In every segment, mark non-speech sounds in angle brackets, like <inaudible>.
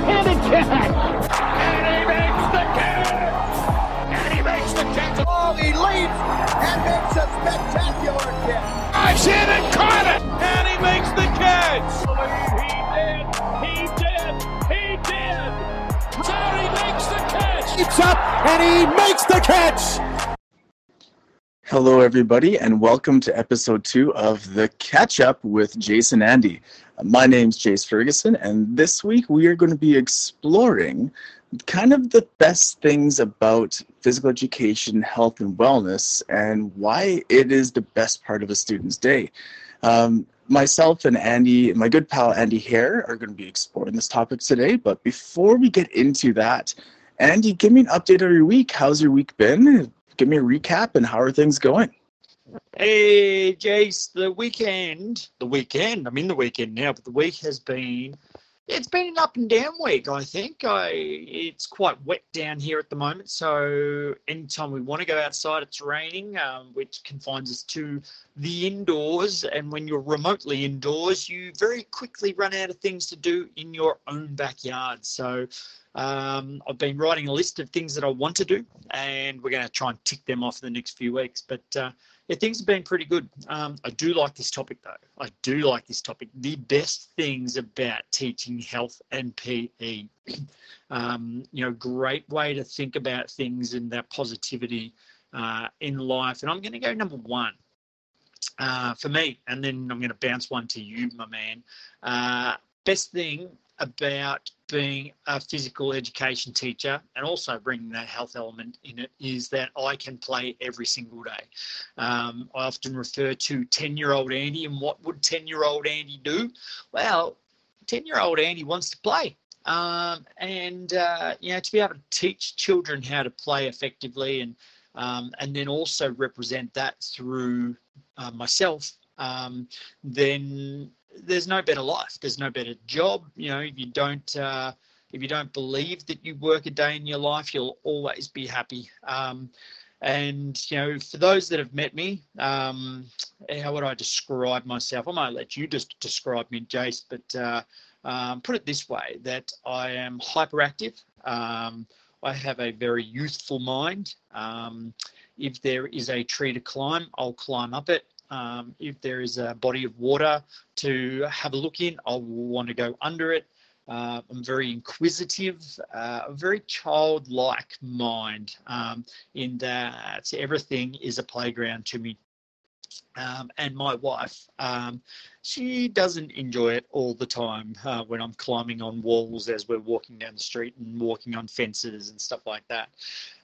barehanded catch. And he makes the catch. And he makes the catch. Oh, he leaps and makes a spectacular catch. Dives in and caught it. And he makes the catch. He did. He did. He did. Terry makes the catch. Leaps up and he makes the catch. Hello, everybody, and welcome to episode two of The Catch Up with Jace and Andy. My name's Jace Ferguson, and this week we are going to be exploring kind of the best things about physical education, health, and wellness, and why it is the best part of a student's day. Um, myself and Andy, my good pal Andy Hare, are going to be exploring this topic today. But before we get into that, Andy, give me an update of your week. How's your week been? Give me a recap and how are things going? Hey, Jace, the weekend, the weekend, I'm in the weekend now, but the week has been, it's been an up and down week, I think. I, it's quite wet down here at the moment, so anytime we want to go outside, it's raining, um, which confines us to the indoors. And when you're remotely indoors, you very quickly run out of things to do in your own backyard. So um, I've been writing a list of things that I want to do, and we're going to try and tick them off in the next few weeks. But uh, yeah, things have been pretty good. Um, I do like this topic, though. I do like this topic. The best things about teaching health and PE. <clears throat> um, you know, great way to think about things and that positivity uh, in life. And I'm going to go number one. Uh, for me, and then I'm going to bounce one to you, my man. Uh, best thing about being a physical education teacher and also bringing that health element in it is that I can play every single day. Um, I often refer to 10 year old Andy, and what would 10 year old Andy do? Well, 10 year old Andy wants to play. Um, and, uh, you know, to be able to teach children how to play effectively and um, and then also represent that through uh, myself, um, then there's no better life. There's no better job. You know, if you don't uh, if you don't believe that you work a day in your life, you'll always be happy. Um, and you know, for those that have met me, um, how would I describe myself? I might let you just describe me, Jace, but uh, um, put it this way: that I am hyperactive. Um, I have a very youthful mind. Um, if there is a tree to climb, I'll climb up it. Um, if there is a body of water to have a look in, I'll want to go under it. Uh, I'm very inquisitive, uh, a very childlike mind um, in that everything is a playground to me. Um, and my wife, um, she doesn't enjoy it all the time uh, when I'm climbing on walls as we're walking down the street and walking on fences and stuff like that.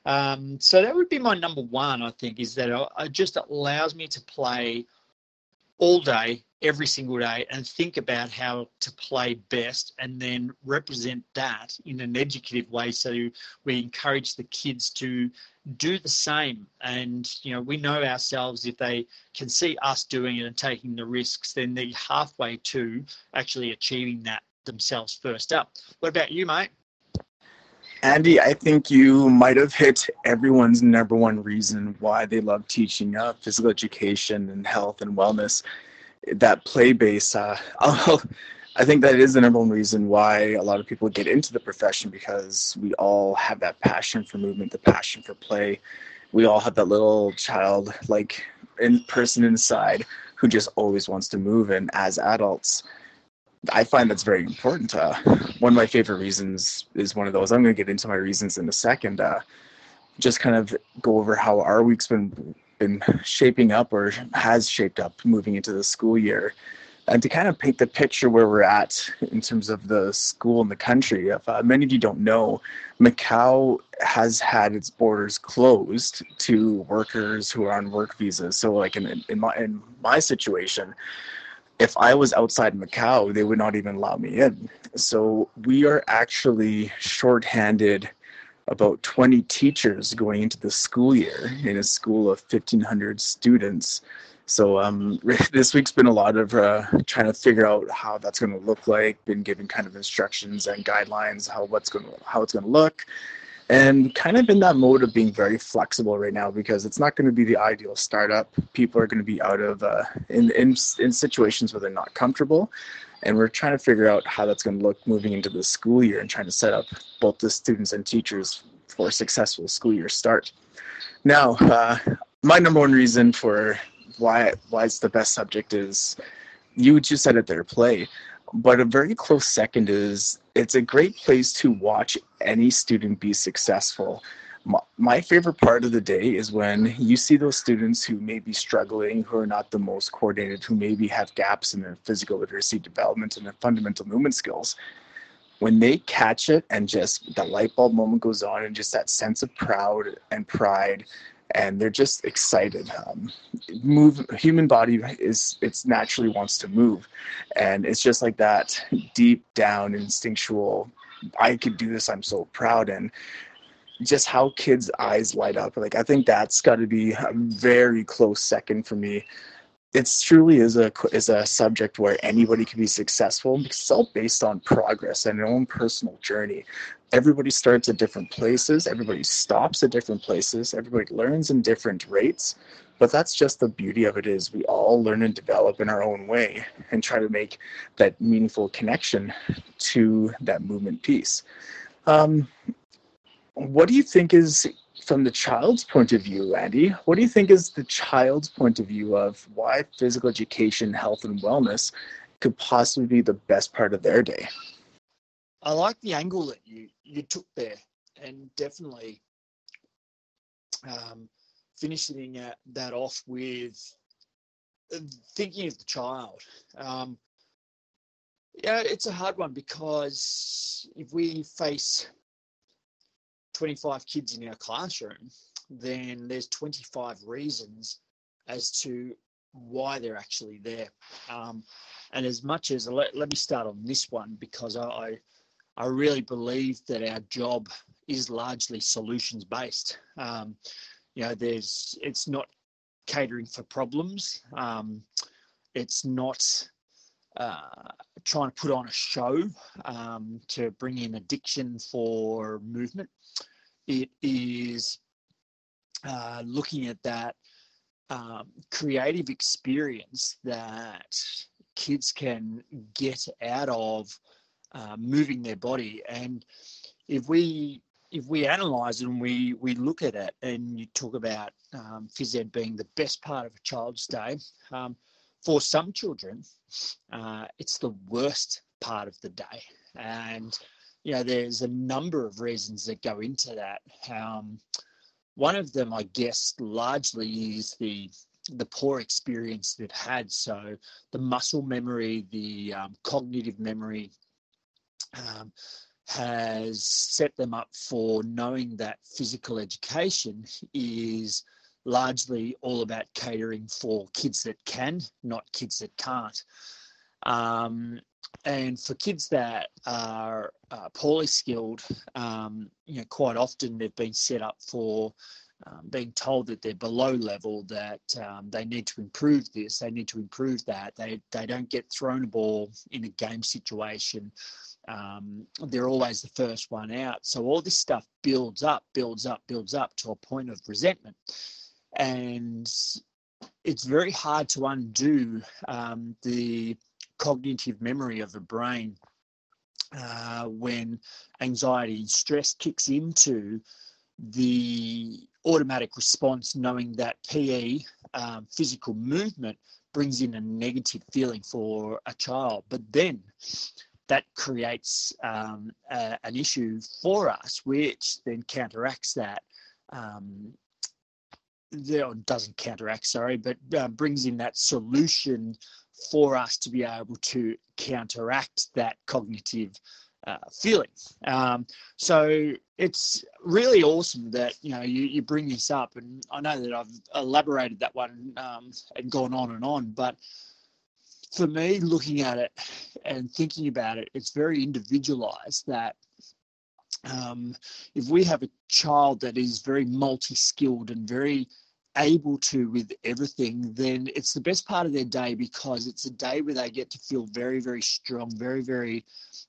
Um, so that would be my number one, I think, is that it just allows me to play all day, every single day, and think about how to play best and then represent that in an educative way. So we encourage the kids to do the same. And, you know, we know ourselves if they can see us doing it and taking the risks, then they're halfway to actually achieving that themselves first up. What about you, mate? Andy, I think you might have hit everyone's number one reason why they love teaching uh, physical education and health and wellness. That play base, uh, <laughs> I think that is the number one reason why a lot of people get into the profession because we all have that passion for movement, the passion for play. We all have that little child like in person inside who just always wants to move. And as adults, I find that's very important. Uh, one of my favorite reasons is one of those. I'm going to get into my reasons in a second. Uh, just kind of go over how our week's been been shaping up or has shaped up moving into the school year, and to kind of paint the picture where we're at in terms of the school in the country. If uh, many of you don't know, Macau has had its borders closed to workers who are on work visas. So, like in in my in my situation if I was outside Macau, they would not even allow me in. So we are actually shorthanded about 20 teachers going into the school year in a school of 1,500 students. So um, <laughs> this week's been a lot of uh, trying to figure out how that's going to look like. Been given kind of instructions and guidelines how what's going how it's going to look, and kind of in that mode of being very flexible right now because it's not going to be the ideal startup. People are going to be out of uh, in, in in situations where they're not comfortable, And we're trying to figure out how that's going to look moving into the school year and trying to set up both the students and teachers for a successful school year start. Now, uh, my number one reason for why why it's the best subject is you just said it there, play. But a very close second is it's a great place to watch any student be successful my, favorite part of the day is when you see those students who may be struggling, who are not the most coordinated, who maybe have gaps in their physical literacy development and their fundamental movement skills. When they catch it and just the light bulb moment goes on, and just that sense of proud and pride, and they're just excited. Um, move human body is it's naturally wants to move, and it's just like that deep down instinctual. I could do this. I'm so proud, and just how kids' eyes light up. Like I think that's got to be a very close second for me. It's truly is a is a subject where anybody can be successful because it's all based on progress and their own personal journey. Everybody starts at different places. Everybody stops at different places. Everybody learns in different rates. But that's just the beauty of it is we all learn and develop in our own way and try to make that meaningful connection to that movement piece. Um, what do you think is from the child's point of view, Andy? What do you think is the child's point of view of why physical education, health, and wellness could possibly be the best part of their day? I like the angle that you you took there, and definitely um, finishing that off with uh, thinking of the child. Um, yeah, it's a hard one because if we face 25 kids in our classroom, then there's 25 reasons as to why they're actually there. Um, and as much as let, let me start on this one because I I really believe that our job is largely solutions based. Um, you know, there's it's not catering for problems. Um, it's not uh, trying to put on a show um, to bring in addiction for movement. It is uh, looking at that um, creative experience that kids can get out of uh, moving their body. And if we if we analyze it and we we look at it, and you talk about um, phys ed being the best part of a child's day, um, for some children, uh, it's the worst part of the day. And you know, there's a number of reasons that go into that. Um, one of them, I guess, largely is the the poor experience they've had. So the muscle memory, the um, cognitive memory, um, has set them up for knowing that physical education is largely all about catering for kids that can, not kids that can't. Um, and for kids that are uh, poorly skilled, um, you know, quite often they've been set up for um, being told that they're below level, that um, they need to improve this, they need to improve that. They they don't get thrown a ball in a game situation. Um, they're always the first one out. So all this stuff builds up, builds up, builds up to a point of resentment, and it's very hard to undo um, the cognitive memory of the brain uh, when anxiety and stress kicks into the automatic response knowing that PE, um, physical movement, brings in a negative feeling for a child. But then that creates um, a, an issue for us, which then counteracts that. Um, doesn't counteract, sorry, but uh, brings in that solution for us to be able to counteract that cognitive uh, feeling. Um, so it's really awesome that you know you, you bring this up, and I know that I've elaborated that one um, and gone on and on, but for me, looking at it and thinking about it, it's very individualized. That um, if we have a child that is very multi-skilled and very able to with everything, then it's the best part of their day because it's a day where they get to feel very, very strong, very, very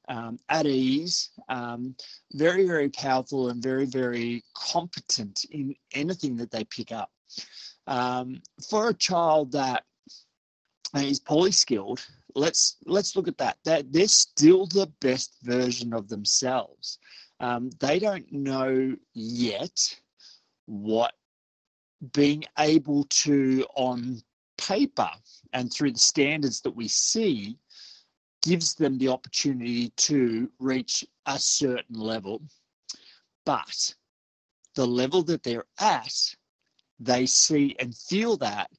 um, at ease, um, very, very powerful, and very, very competent in anything that they pick up. Um, for a child that is poorly skilled, let's let's look at that. That they're still the best version of themselves. Um, they don't know yet what being able to on paper and through the standards that we see gives them the opportunity to reach a certain level. But the level that they're at, they see and feel that.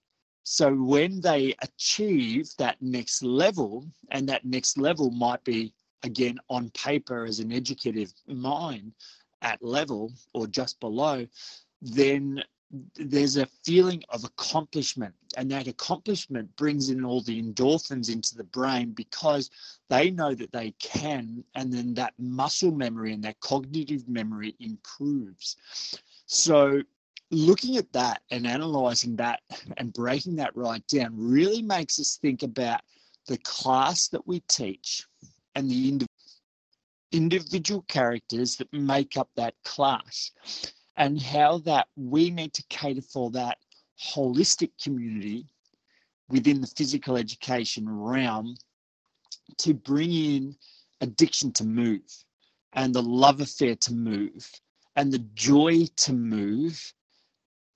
So when they achieve that next level, and that next level might be again on paper as an educative mind at level or just below, then there's a feeling of accomplishment. And that accomplishment brings in all the endorphins into the brain because they know that they can and then that muscle memory and that cognitive memory improves. So looking at that and analyzing that and breaking that right down really makes us think about the class that we teach and the individual characters that make up that class and how that we need to cater for that holistic community within the physical education realm to bring in addiction to move and the love affair to move and the joy to move.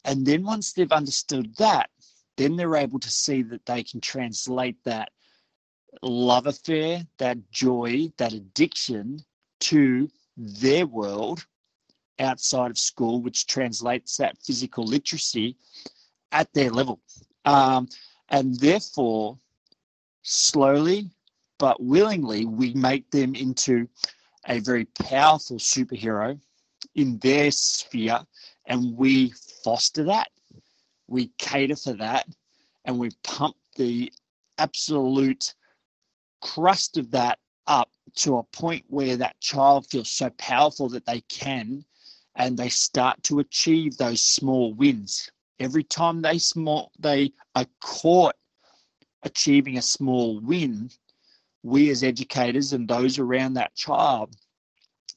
And then once they've understood that, then they're able to see that they can translate that love affair, that joy, that addiction to their world outside of school, which translates that physical literacy at their level. Um, and therefore, slowly but willingly, we make them into a very powerful superhero in their sphere, and we foster that, we cater for that, and we pump the absolute crust of that up to a point where that child feels so powerful that they can and they start to achieve those small wins. Every time they small they are caught achieving a small win, we as educators and those around that child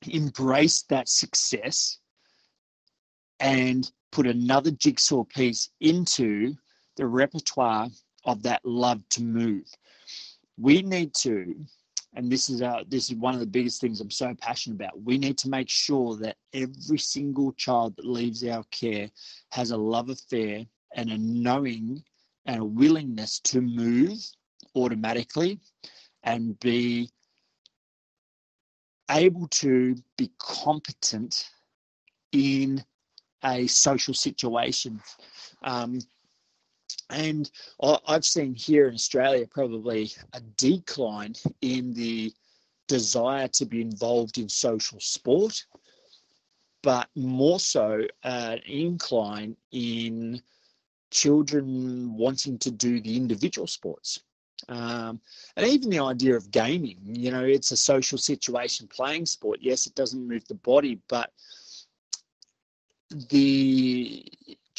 embrace that success and put another jigsaw piece into the repertoire of that love to move. We need to and this is uh, this is one of the biggest things I'm so passionate about. We need to make sure that every single child that leaves our care has a love affair and a knowing and a willingness to move automatically and be able to be competent in a social situation. Um, and I've seen here in Australia probably a decline in the desire to be involved in social sport, but more so an incline in children wanting to do the individual sports. Um, and even the idea of gaming, you know, it's a social situation playing sport. Yes, it doesn't move the body, but the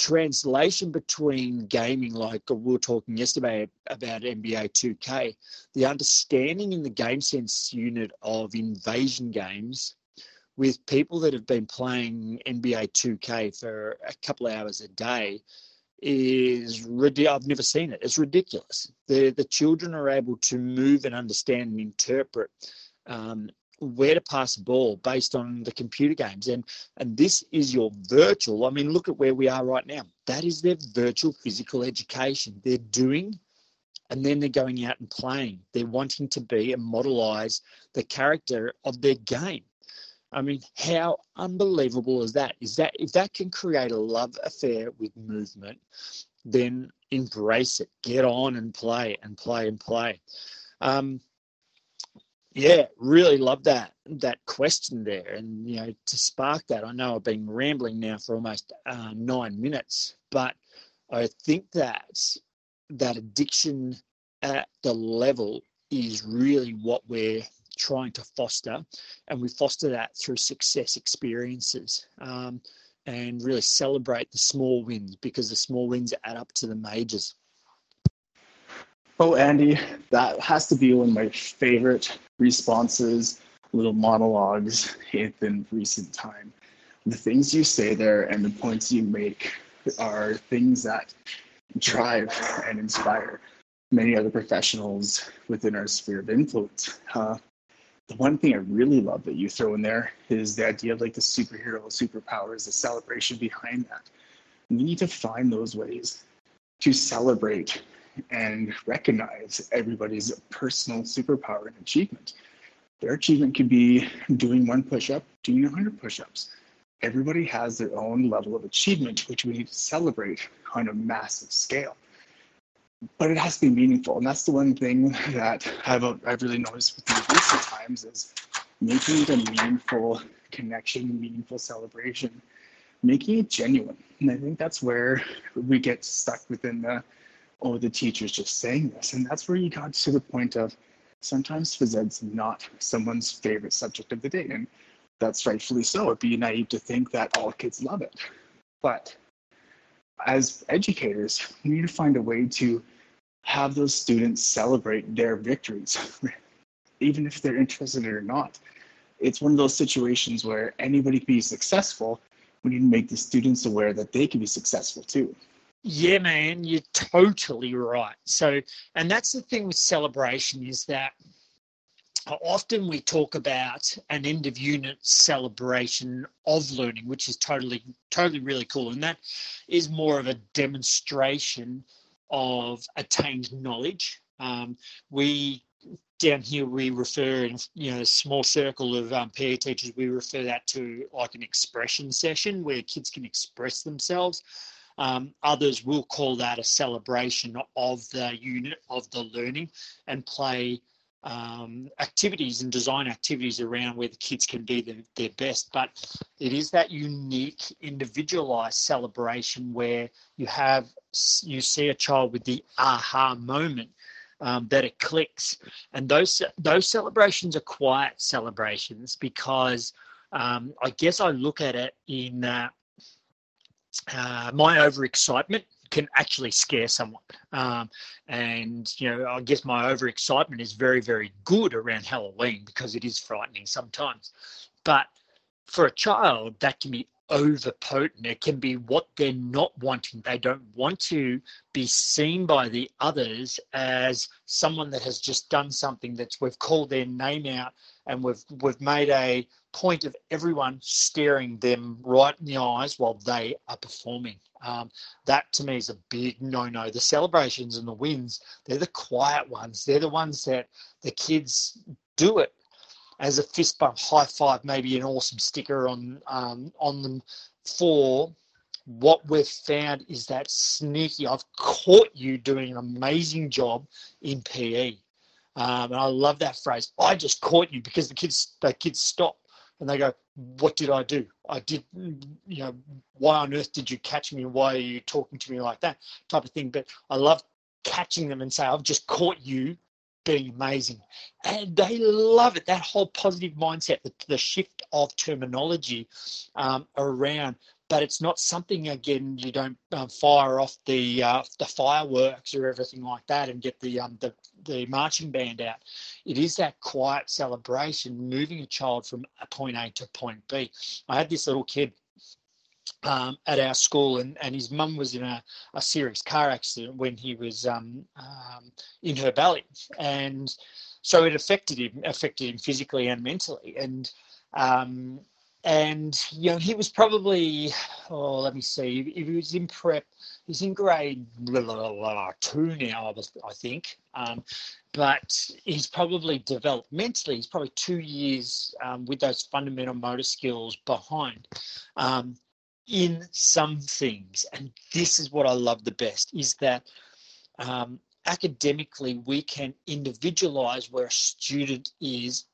translation between gaming, like we were talking yesterday about NBA 2K, the understanding in the game sense unit of invasion games with people that have been playing NBA 2K for a couple of hours a day is. I've never seen it. It's ridiculous. The the children are able to move and understand and interpret um, where to pass the ball based on the computer games. And and this is your virtual i mean look at where we are right now. That is their virtual physical education. They're doing and then they're going out and playing. They're wanting to be and modelize the character of their game. I mean how unbelievable is that? Is that if that can create a love affair with movement then embrace it. Get on and play and play and play. Um, yeah, really love that that question there, and you know to spark that. I know I've been rambling now for almost uh, nine minutes, but I think that that addiction at the level is really what we're trying to foster, and we foster that through success experiences. Um, and really celebrate the small wins because the small wins add up to the majors. Oh, Andy, that has to be one of my favorite responses, little monologues in recent time. The things you say there and the points you make are things that drive and inspire. many other professionals within our sphere of influence. Uh, the one thing I really love that you throw in there is the idea of like the superhero superpowers, the celebration behind that. We need to find those ways to celebrate and recognize everybody's personal superpower and achievement. Their achievement could be doing one push up, doing 100 push ups. Everybody has their own level of achievement, which we need to celebrate on a massive scale. But it has to be meaningful. And that's the one thing that I've, I've really noticed with these recent times is making it a meaningful connection, meaningful celebration, making it genuine. And I think that's where we get stuck within the, oh, the teacher's just saying this. And that's where you got to the point of sometimes phys ed's not someone's favorite subject of the day. And that's rightfully so. It'd be naive to think that all kids love it. But as educators, we need to find a way to have those students celebrate their victories, <laughs> even if they're interested or not. It's one of those situations where anybody can be successful. We need to make the students aware that they can be successful too. Yeah, man, you're totally right. So, and that's the thing with celebration is that often we talk about an end of unit celebration of learning, which is totally, totally really cool. And that is more of a demonstration of attained knowledge. Um, we down here we refer in you know a small circle of um, PE teachers we refer that to like an expression session where kids can express themselves. Um, others will call that a celebration of the unit of the learning and play um, activities and design activities around where the kids can be the, their best. But it is that unique, individualized celebration where you have you see a child with the aha moment. Um, that it clicks, and those those celebrations are quiet celebrations because um, I guess I look at it in uh, uh, my overexcitement can actually scare someone. Um, and, you know, I guess my overexcitement is very, very good around Halloween because it is frightening sometimes. But for a child, that can be overpotent. It can be what they're not wanting. They don't want to be seen by the others as someone that has just done something that's we've called their name out and we've we've made a point of everyone staring them right in the eyes while they are performing. Um, that to me is a big no no. The celebrations and the wins, they're the quiet ones. They're the ones that the kids do it as a fist bump, high five, maybe an awesome sticker on um, on them for what we've found is that sneaky. I've caught you doing an amazing job in PE. Um, and I love that phrase. I just caught you because the kids the kids stop and they go, "What did I do? I did, you know, why on earth did you catch me? Why are you talking to me like that?" Type of thing. But I love catching them and say, "I've just caught you being amazing," and they love it. That whole positive mindset, the, the shift of terminology um, around but it's not something again you don't um, fire off the uh, the fireworks or everything like that and get the um, the the marching band out. It is that quiet celebration, moving a child from a point A to point B. I had this little kid um, at our school, and, and his mum was in a, a serious car accident when he was um, um, in her belly, and so it affected him, affected him physically and mentally, and um, and you know he was probably oh let me see if he was in prep he's in grade blah, blah, blah, two now i think. Um, but he's probably developmentally he's probably two years um, with those fundamental motor skills behind um, in some things. And this is what i love the best is that um, academically we can individualize where a student is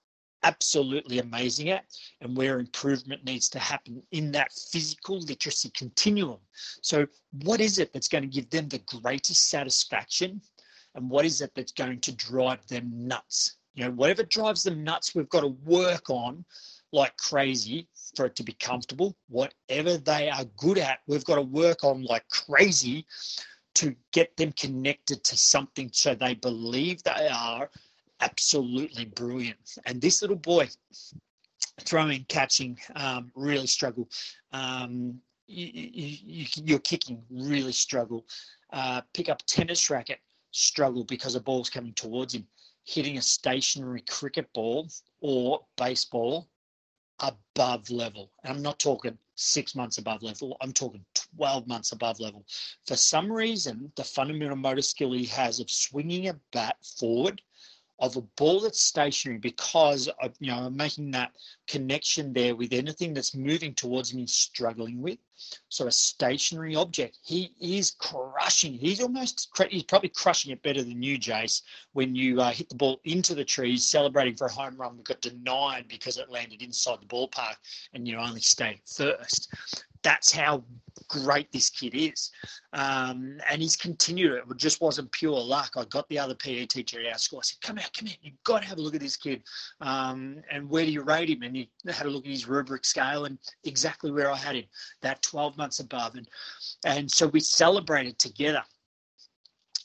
absolutely amazing at and where improvement needs to happen in that physical literacy continuum. So, what is it that's going to give them the greatest satisfaction? And what is it that's going to drive them nuts? You know, whatever drives them nuts, we've got to work on like crazy for it to be comfortable. Whatever they are good at, we've got to work on like crazy to get them connected to something so they believe they are absolutely brilliant. And this little boy, throwing, catching, um, really struggle. Um, you, you, you're kicking, really struggle. Uh, pick up tennis racket, struggle because a ball's coming towards him. Hitting a stationary cricket ball or baseball above level. And I'm not talking six months above level, I'm talking 12 months above level. For some reason, the fundamental motor skill he has of swinging a bat forward of a ball that's stationary because of, you know I'm making that connection there with anything that's moving towards me struggling with. So a stationary object he is crushing he's almost he's probably crushing it better than you jace when you uh, hit the ball into the trees celebrating for a home run that got denied because it landed inside the ballpark and you only stayed first that's how great this kid is. Um, and he's continued it. It just wasn't pure luck. I got the other PE teacher at our school. I said, come out, come out. You've got to have a look at this kid. Um, and where do you rate him? And he had a look at his rubric scale and exactly where I had him, that 12 months above. And, and so we celebrated together.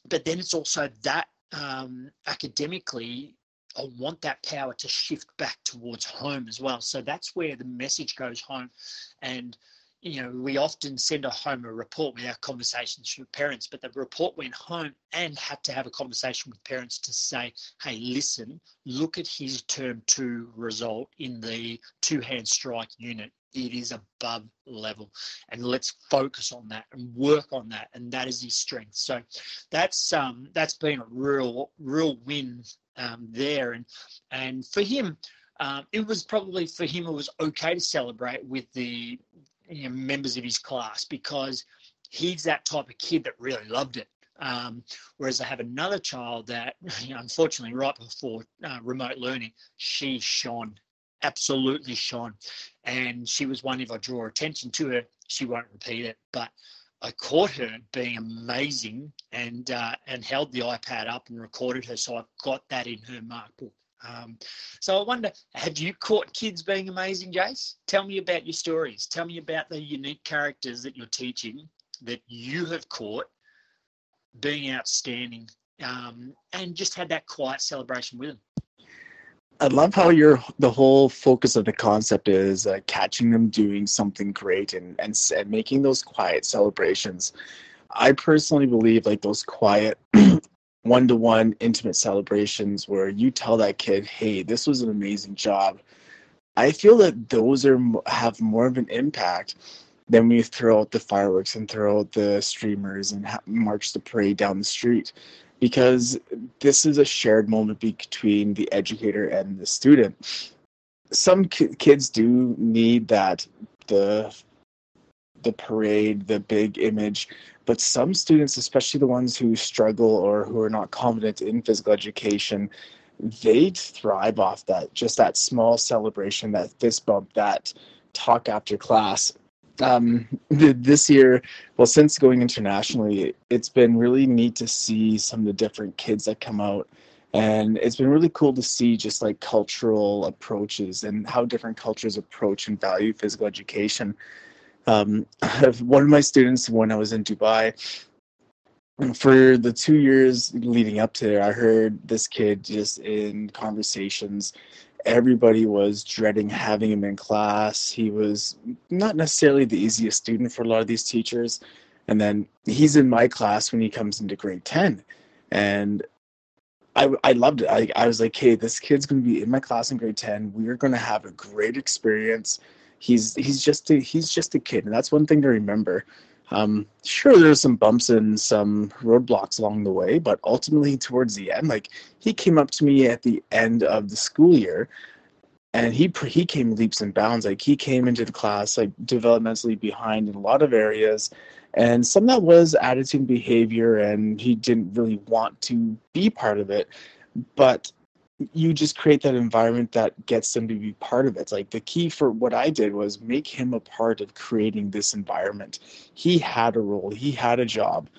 But then it's also that um, academically, I want that power to shift back towards home as well. So that's where the message goes home. And you know, we often send a home a report with our conversations with parents, but the report went home and had to have a conversation with parents to say, hey, listen, look at his term two result in the two hand strike unit. It is above level, and let's focus on that and work on that, and that is his strength. So, that's um, that's been a real real win um, there, and and for him, um, it was probably for him it was okay to celebrate with the you know, members of his class because he's that type of kid that really loved it. Um, whereas I have another child that, <laughs> you know, unfortunately, right before uh, remote learning, she shone, absolutely shone. And she was one, if I draw attention to her, she won't repeat it. But I caught her being amazing and uh, and held the iPad up and recorded her. So I've got that in her mark book. Um, so I wonder, have you caught kids being amazing, Jace? Tell me about your stories. Tell me about the unique characters that you're teaching that you have caught being outstanding um, and just had that quiet celebration with them. I love how your the whole focus of the concept is uh, catching them doing something great and, and and making those quiet celebrations. I personally believe like those quiet <clears throat> one to one intimate celebrations where you tell that kid, hey, this was an amazing job. I feel that those are have more of an impact than we throw out the fireworks and throw out the streamers and ha- march the parade down the street because this is a shared moment between the educator and the student. Some ki- kids do need that the the parade, the big image, but some students, especially the ones who struggle or who are not confident in physical education, they thrive off that just that small celebration, that fist bump, that talk after class. Um, <laughs> this year, well, since going internationally, it's been really neat to see some of the different kids that come out and it's been really cool to see just like cultural approaches and how different cultures approach and value physical education um, <laughs> one of my students when I was in Dubai, for the two years leading up to there, I heard this kid just in conversations. Everybody was dreading having him in class. He was not necessarily the easiest student for a lot of these teachers. And then he's in my class when he comes into grade 10. And I, I loved it. I, I was like, hey, this kid's going to be in my class in grade 10. We're going to have a great experience he's he's just a, he's just a kid, and that's one thing to remember. Um, sure, there's some bumps and some roadblocks along the way, but ultimately, towards the end, like he came up to me at the end of the school year, and he he came leaps and bounds. Like he came into the class like developmentally behind in a lot of areas, and some that was attitude and behavior, and he didn't really want to be part of it, but you just create that environment that gets them to be part of it. Like the key for what I did was make him a part of creating this environment. He had a role, he had a job.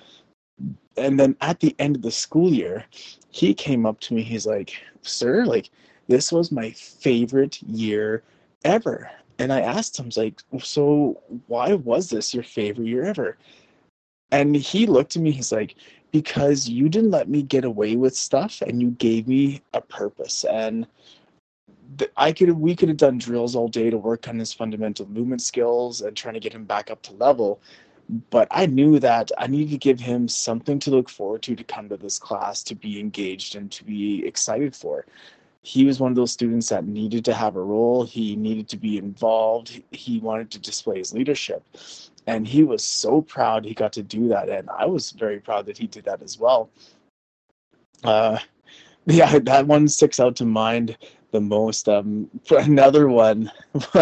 And then at the end of the school year, he came up to me. He's like, Sir, like, this was my favorite year ever. And I asked him, like, So why was this your favorite year ever? And he looked at me, he's like, because you didn't let me get away with stuff and you gave me a purpose and I could we could have done drills all day to work on his fundamental movement skills and trying to get him back up to level but I knew that I needed to give him something to look forward to to come to this class, to be engaged and to be excited for. He was one of those students that needed to have a role. He needed to be involved. He wanted to display his leadership. And he was so proud he got to do that. And I was very proud that he did that as well. Uh, <laughs> yeah, that one sticks out to mind the most. Um, <laughs> another one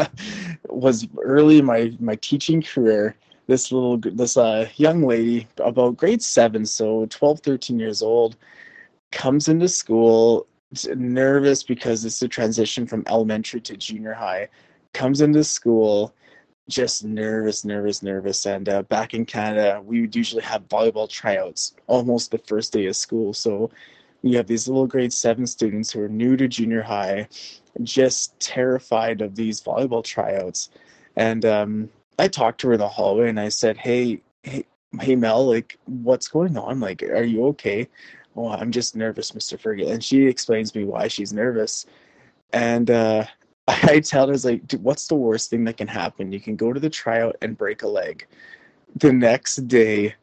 <laughs> was early in my, my teaching career this little this uh, young lady about grade seven so 12 13 years old comes into school nervous because it's a transition from elementary to junior high comes into school just nervous nervous nervous and uh, back in canada we would usually have volleyball tryouts almost the first day of school so you have these little grade seven students who are new to junior high just terrified of these volleyball tryouts and um, I talked to her in the hallway and I said, "Hey, hey, hey, Mel, like, what's going on? Like, are you okay?" Oh, I'm just nervous, Mr. Fergie. And she explains me why she's nervous. And uh, I tell her, like, what's the worst thing that can happen? You can go to the tryout and break a leg. The next day,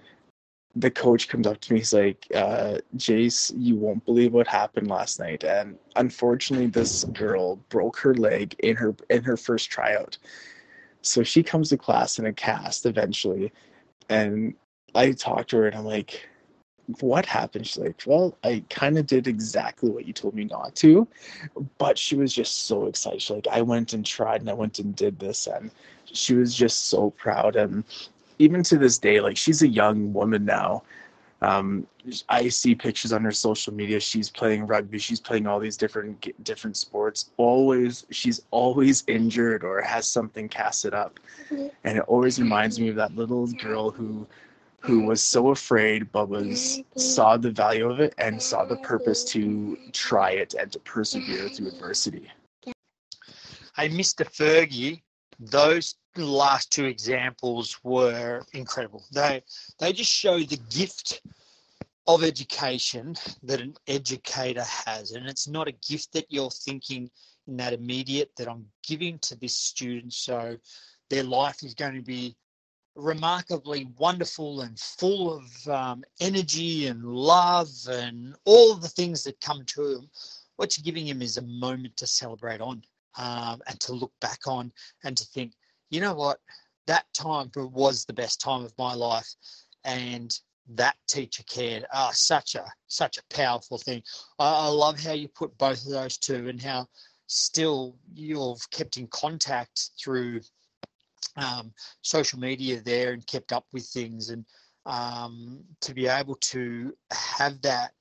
the coach comes up to me. He's like, uh, Jace, you won't believe what happened last night. And unfortunately, this girl broke her leg in her in her first tryout. So she comes to class in a cast eventually. And I talk to her and I'm like, what happened? She's like, well, I kind of did exactly what you told me not to. But she was just so excited. She's like, I went and tried and I went and did this. And she was just so proud. And even to this day, like she's a young woman now. Um, I see pictures on her social media. She's playing rugby. She's playing all these different different sports. Always, she's always injured or has something casted up, and it always reminds me of that little girl who who was so afraid but was saw the value of it and saw the purpose to try it and to persevere through adversity. Hey, Mr. Fergie, those last two examples were incredible. They they just show the gift of education that an educator has, and it's not a gift that you're thinking in that immediate that I'm giving to this student, so their life is going to be remarkably wonderful and full of um, energy and love and all the things that come to him, What you're giving him is a moment to celebrate on um, and to look back on and to think, you know what, that time was the best time of my life, and that teacher cared. Ah, such a such a powerful thing. I, I love how you put both of those two, and how still you've kept in contact through um, social media there and kept up with things and um, to be able to have that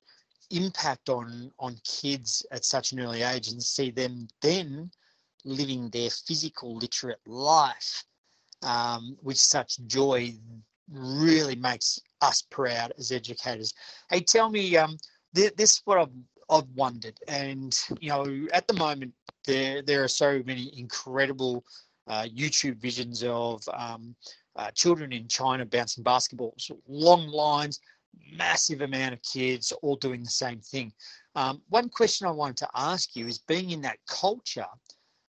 impact on on kids at such an early age and see them then living their physical literate life um, with such joy really makes us proud as educators. Hey, tell me, um, th- this is what I've, I've wondered, and you know, at the moment there there are so many incredible YouTube visions of um, uh, children in China bouncing basketballs, long lines, massive amount of kids all doing the same thing. Um, one question I wanted to ask you is being in that culture,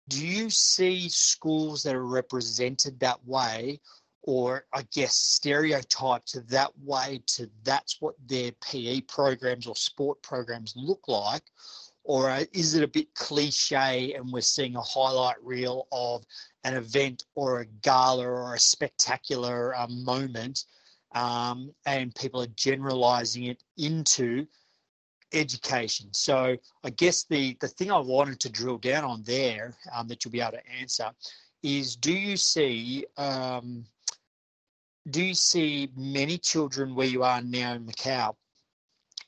do you see schools that are represented that way or I guess stereotyped that way to that's what their PE programs or sport programs look like? Or is it a bit cliche and we're seeing a highlight reel of an event or a gala or a spectacular um, moment um, and people are generalizing it into education. So I guess the the thing I wanted to drill down on there um, that you'll be able to answer is: Do you see um, do you see many children where you are now in Macau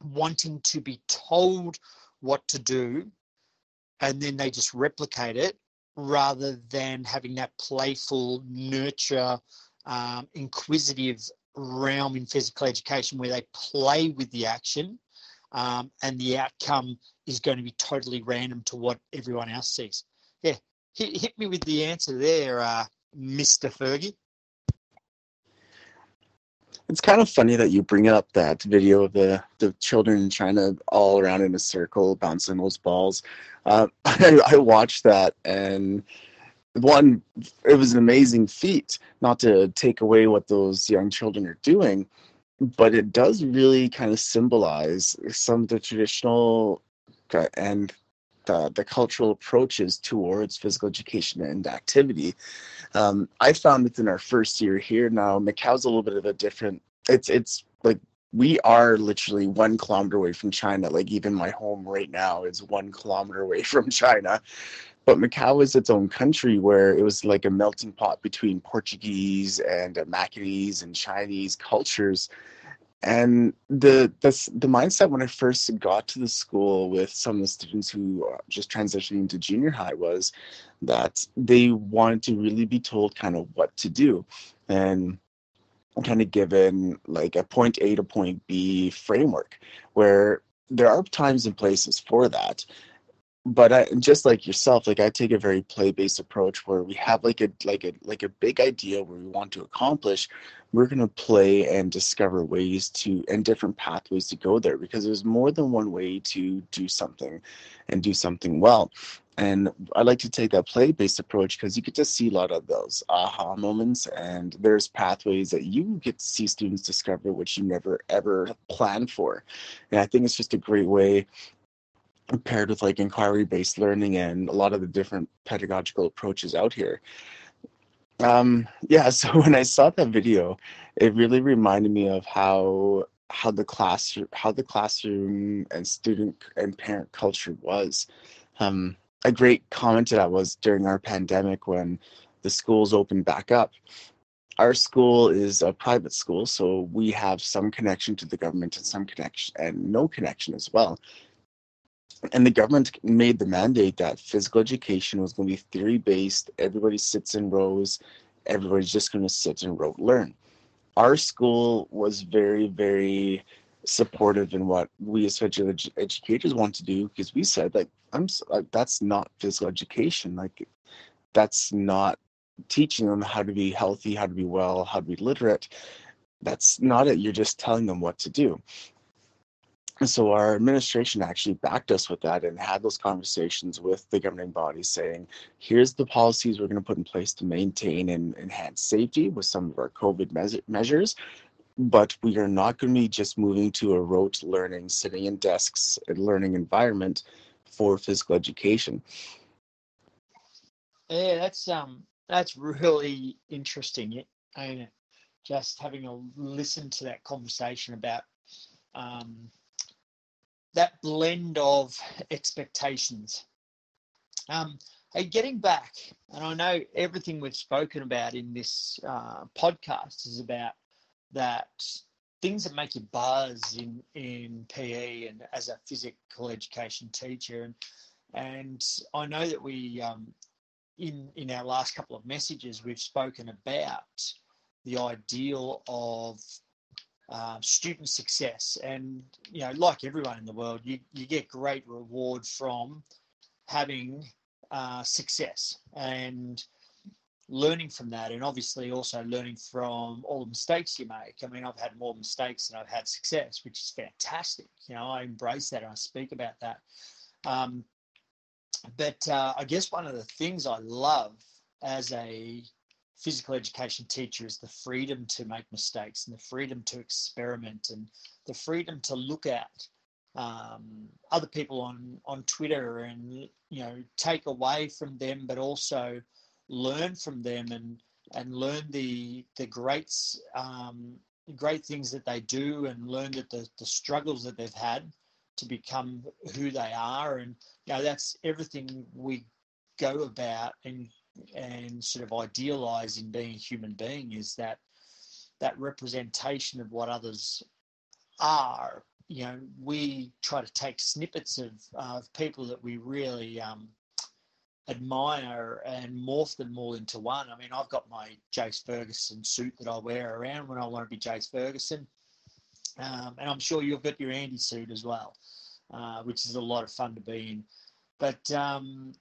wanting to be told what to do, and then they just replicate it rather than having that playful nurture, um, inquisitive realm in physical education where they play with the action um, and the outcome is going to be totally random to what everyone else sees. Yeah, hit, hit me with the answer there, uh, Mr. Fergie. It's kind of funny that you bring up that video of the, the children trying to all around in a circle bouncing those balls. Uh, <laughs> I, I watched that and one, it was an amazing feat, not to take away what those young children are doing, but it does really kind of symbolize some of the traditional and the, cultural approaches towards physical education and activity. Um, I found within our first year here now, Macau's a little bit of a different. It's it's like we are literally one kilometer away from China. Like even my home right now is one kilometer away <laughs> from China. But Macau is its own country where it was like a melting pot between Portuguese and Macanese and Chinese cultures. And the, the the mindset when I first got to the school with some of the students who are just transitioning to junior high was that they wanted to really be told kind of what to do. And kind of given like a point A to point B framework where there are times and places for that. But I, just like yourself, like I take a very play-based approach where we have like a like a like a big idea where we want to accomplish. We're gonna play and discover ways to and different pathways to go there because there's more than one way to do something and do something well. And I like to take that play based approach because you get to see a lot of those aha moments, and there's pathways that you get to see students discover which you never ever planned for. And I think it's just a great way paired with like inquiry based learning and a lot of the different pedagogical approaches out here. Um, yeah, <laughs> so when I saw that video, it really reminded me of how how the class how the classroom and student and parent culture was. Um, a great comment that was during our pandemic when the schools opened back up. Our school is a private school, so we have some connection to the government and some connection and no connection as well. And the government made the mandate that physical education was going to be theory based. Everybody sits in rows. Everybody's just going to sit and rote learn. Our school was very, very supportive in what we as physical edu- educators want to do because we said like i'm like, that's not physical education like that's not teaching them how to be healthy how to be well how to be literate that's not it you're just telling them what to do so our administration actually backed us with that and had those conversations with the governing bodies saying here's the policies we're going to put in place to maintain and enhance safety with some of our covid measures but we are not going to be just moving to a rote learning, sitting in desks, and learning environment for physical education. Yeah, that's um, that's really interesting. And just having a listen to that conversation about um, that blend of expectations. Um, hey, getting back, and I know everything we've spoken about in this uh, podcast is about that things that make you buzz in in PE and as a physical education teacher and and I know that we um, in in our last couple of messages we've spoken about the ideal of uh, student success and you know like everyone in the world you, you get great reward from having uh, success and learning from that and obviously also learning from all the mistakes you make. I mean, I've had more mistakes than I've had success, which is fantastic. You know, I embrace that and I speak about that. Um, but uh, I guess one of the things I love as a physical education teacher is the freedom to make mistakes and the freedom to experiment and the freedom to look at um, other people on on Twitter and you know take away from them, but also learn from them and and learn the the great um, great things that they do and learn that the, the struggles that they've had to become who they are. And you know that's everything we go about and and sort of idealize in being a human being is that that representation of what others are you know we try to take snippets of, uh, of people that we really um, admire and morph them all into one. I mean, I've got my Jace Ferguson suit that I wear around when I want to be Jace Ferguson. Um, and I'm sure you've got your Andy suit as well, uh, which is a lot of fun to be in. But um,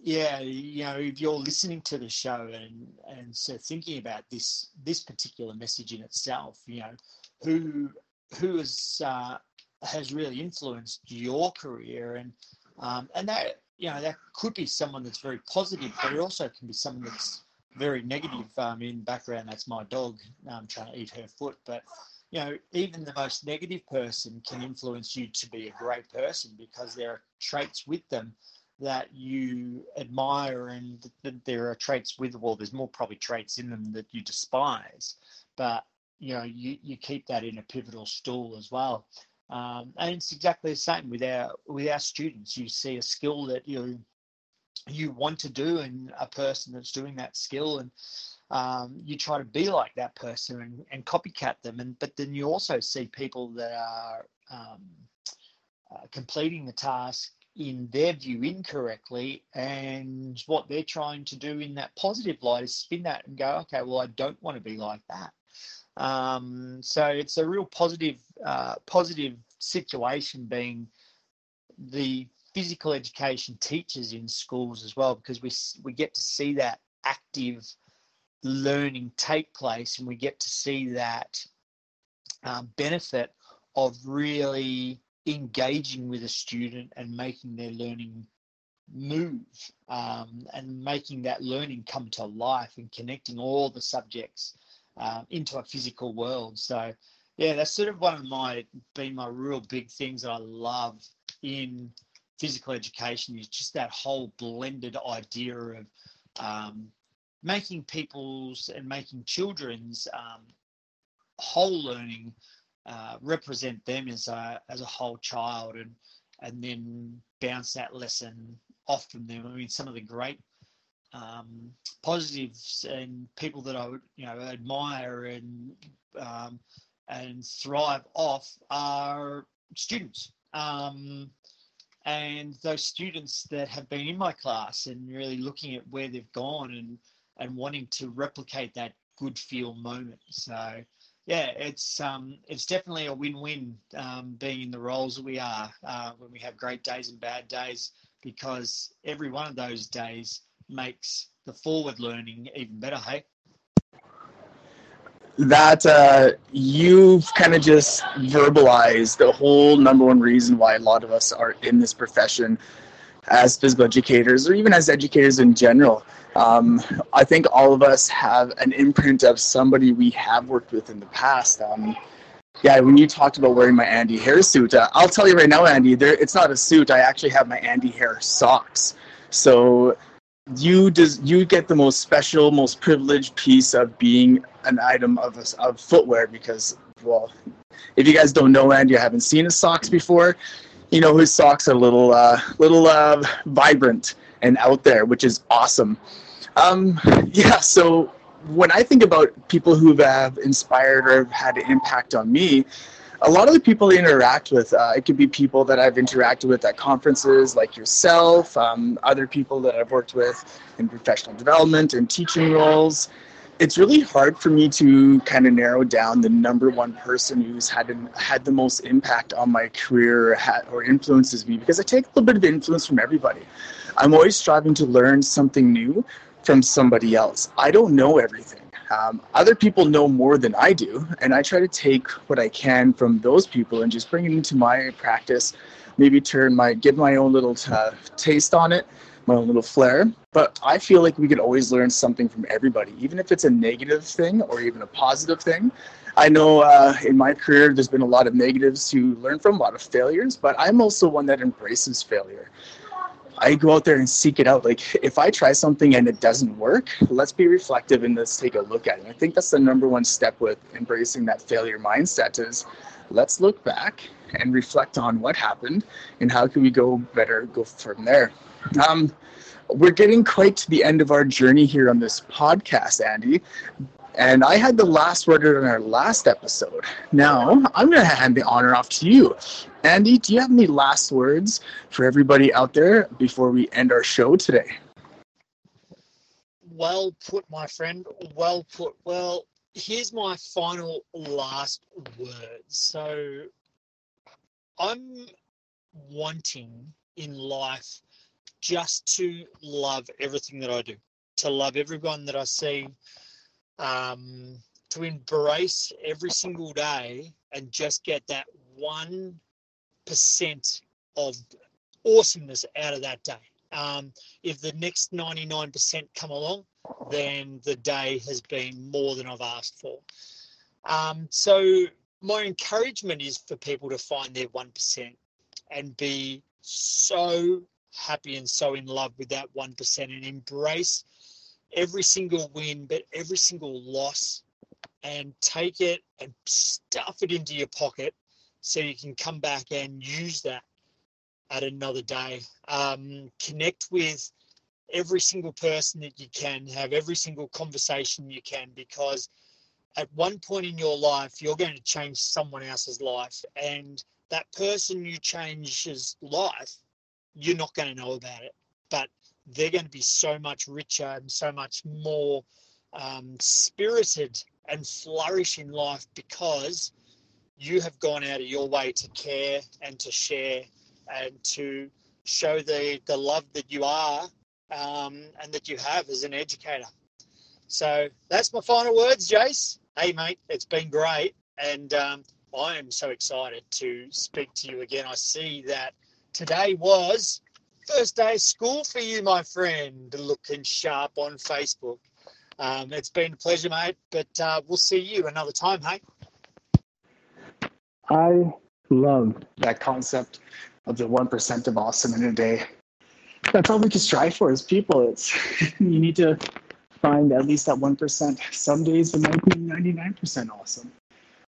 yeah, you know, if you're listening to the show and and so thinking about this this particular message in itself, you know, who who has uh, has really influenced your career and um, and that you know, that could be someone that's very positive, but it also can be someone that's very negative. Um, in background, that's my dog um, trying to eat her foot. But you know, even the most negative person can influence you to be a great person because there are traits with them that you admire, and that there are traits with well, there's more probably traits in them that you despise, but you know, you you keep that in a pivotal stool as well. Um, and it's exactly the same with our with our students. You see a skill that you you want to do, and a person that's doing that skill, and um, you try to be like that person and, and, copycat them. And but then you also see people that are um, uh, completing the task in their view incorrectly, and what they're trying to do in that positive light is spin that and go, okay, well, I don't want to be like that. Um, so it's a real positive, uh, positive situation being the physical education teachers in schools as well, because we we get to see that active learning take place, and we get to see that um, benefit of really engaging with a student and making their learning move um, and making that learning come to life and connecting all the subjects um, into a physical world. So, yeah, that's sort of one of my been my real big things that I love in physical education is just that whole blended idea of um, making people's and making children's um, whole learning uh, represent them as a as a whole child and and then bounce that lesson off from them. I mean, some of the great um, positives and people that I would you know admire and um, and thrive off are students. Um, and those students that have been in my class and really looking at where they've gone and and wanting to replicate that good feel moment. So yeah, it's um, it's definitely a win-win um, being in the roles we are uh, when we have great days and bad days because every one of those days makes the forward learning even better. Hey. That uh, you've kind of just verbalized the whole number one reason why a lot of us are in this profession as physical educators or even as educators in general. Um, I think all of us have an imprint of somebody we have worked with in the past. Um, yeah, when you talked about wearing my Andy Hair suit, uh, I'll tell you right now, Andy, there, it's not a suit. I actually have my Andy Hair socks. So you does you get the most special, most privileged piece of being an item of of footwear because well, if you guys don't know Andy, I haven't seen his socks before. You know his socks are a little uh, little uh, vibrant and out there, which is awesome. Um, <laughs> yeah, so when I think about people who have inspired or have had an impact on me, a lot of the people I interact with, uh, it could be people that I've interacted with at conferences like yourself, um, other people that I've worked with in professional development and teaching roles. It's really hard for me to kind of narrow down the number one person who's had an, had the most impact on my career or, had, or influences me because I take a little bit of influence from everybody. I'm always striving to learn something new from somebody else. I don't know everything. Um, other people know more than I do, and I try to take what I can from those people and just bring it into my practice. Maybe turn my give my own little t- uh, taste on it, my own little flair. But I feel like we could always learn something from everybody, even if it's a negative thing or even a positive thing. I know uh, in my career there's been a lot of negatives to learn from, a lot of failures, but I'm also one that embraces failure. I go out there and seek it out. Like if I try something and it doesn't work, let's be reflective and let's take a look at it. I think that's the number one step with embracing that failure mindset is let's look back and reflect on what happened and how can we go better, go from there. Um, we're getting quite to the end of our journey here on this podcast, Andy. And I had the last word in our last episode. Now I'm going to hand the honor off to you. Andy, do you have any last words for everybody out there before we end our show today? Well put, my friend. Well put. Well, here's my final last words. So I'm wanting in life just to love everything that I do, to love everyone that I see, um, to embrace every single day and just get that one percent of awesomeness out of that day. Um, if the next 99% come along, then the day has been more than I've asked for. Um, so my encouragement is for people to find their 1% and be so happy and so in love with that 1% and embrace every single win, but every single loss and take it and stuff it into your pocket so you can come back and use that at another day. Um, connect with every single person that you can, have every single conversation you can, because at one point in your life, you're going to change someone else's life. And that person you change's life, you're not going to know about it. But they're going to be so much richer and so much more um, spirited and flourish in life because you have gone out of your way to care and to share and to show the, the love that you are um, and that you have as an educator. So that's my final words, Jace. Hey, mate, it's been great. And um, I am so excited to speak to you again. I see that today was first day of school for you, my friend, looking sharp on Facebook. Um, it's been a pleasure, mate, but uh, we'll see you another time, hey? I love that concept of the 1% of awesome in a day. That's all we can strive for as people. It's <laughs> you need to find at least that 1%. Some days it might be 99% awesome,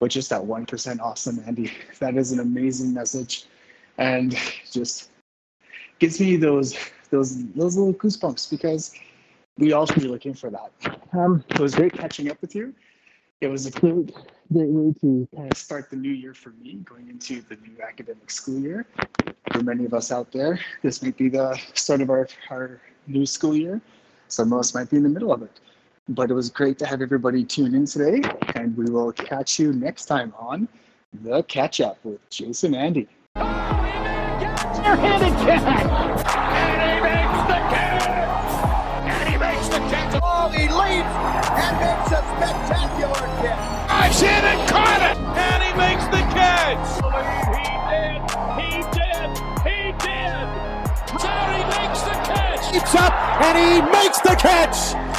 but just that 1% awesome, Andy. That is an amazing message and <laughs> just gives me those those those little goosebumps because we all should be looking for that. Um, it was great catching up with you. It was a great, great way to kind of start the new year for me, going into the new academic school year. For many of us out there, this might be the start of our, our new school year. Some of us might be in the middle of it. But it was great to have everybody tune in today, and we will catch you next time on The Catch Up with Jace and Andy. Underhanded catch! And he makes the catch! And he makes the catch! Oh, he leaps and makes a spectacular catch. Dives in and caught it! And he makes the catch! He did! He did! He did! Terry makes the catch! Leaps up and he makes the catch.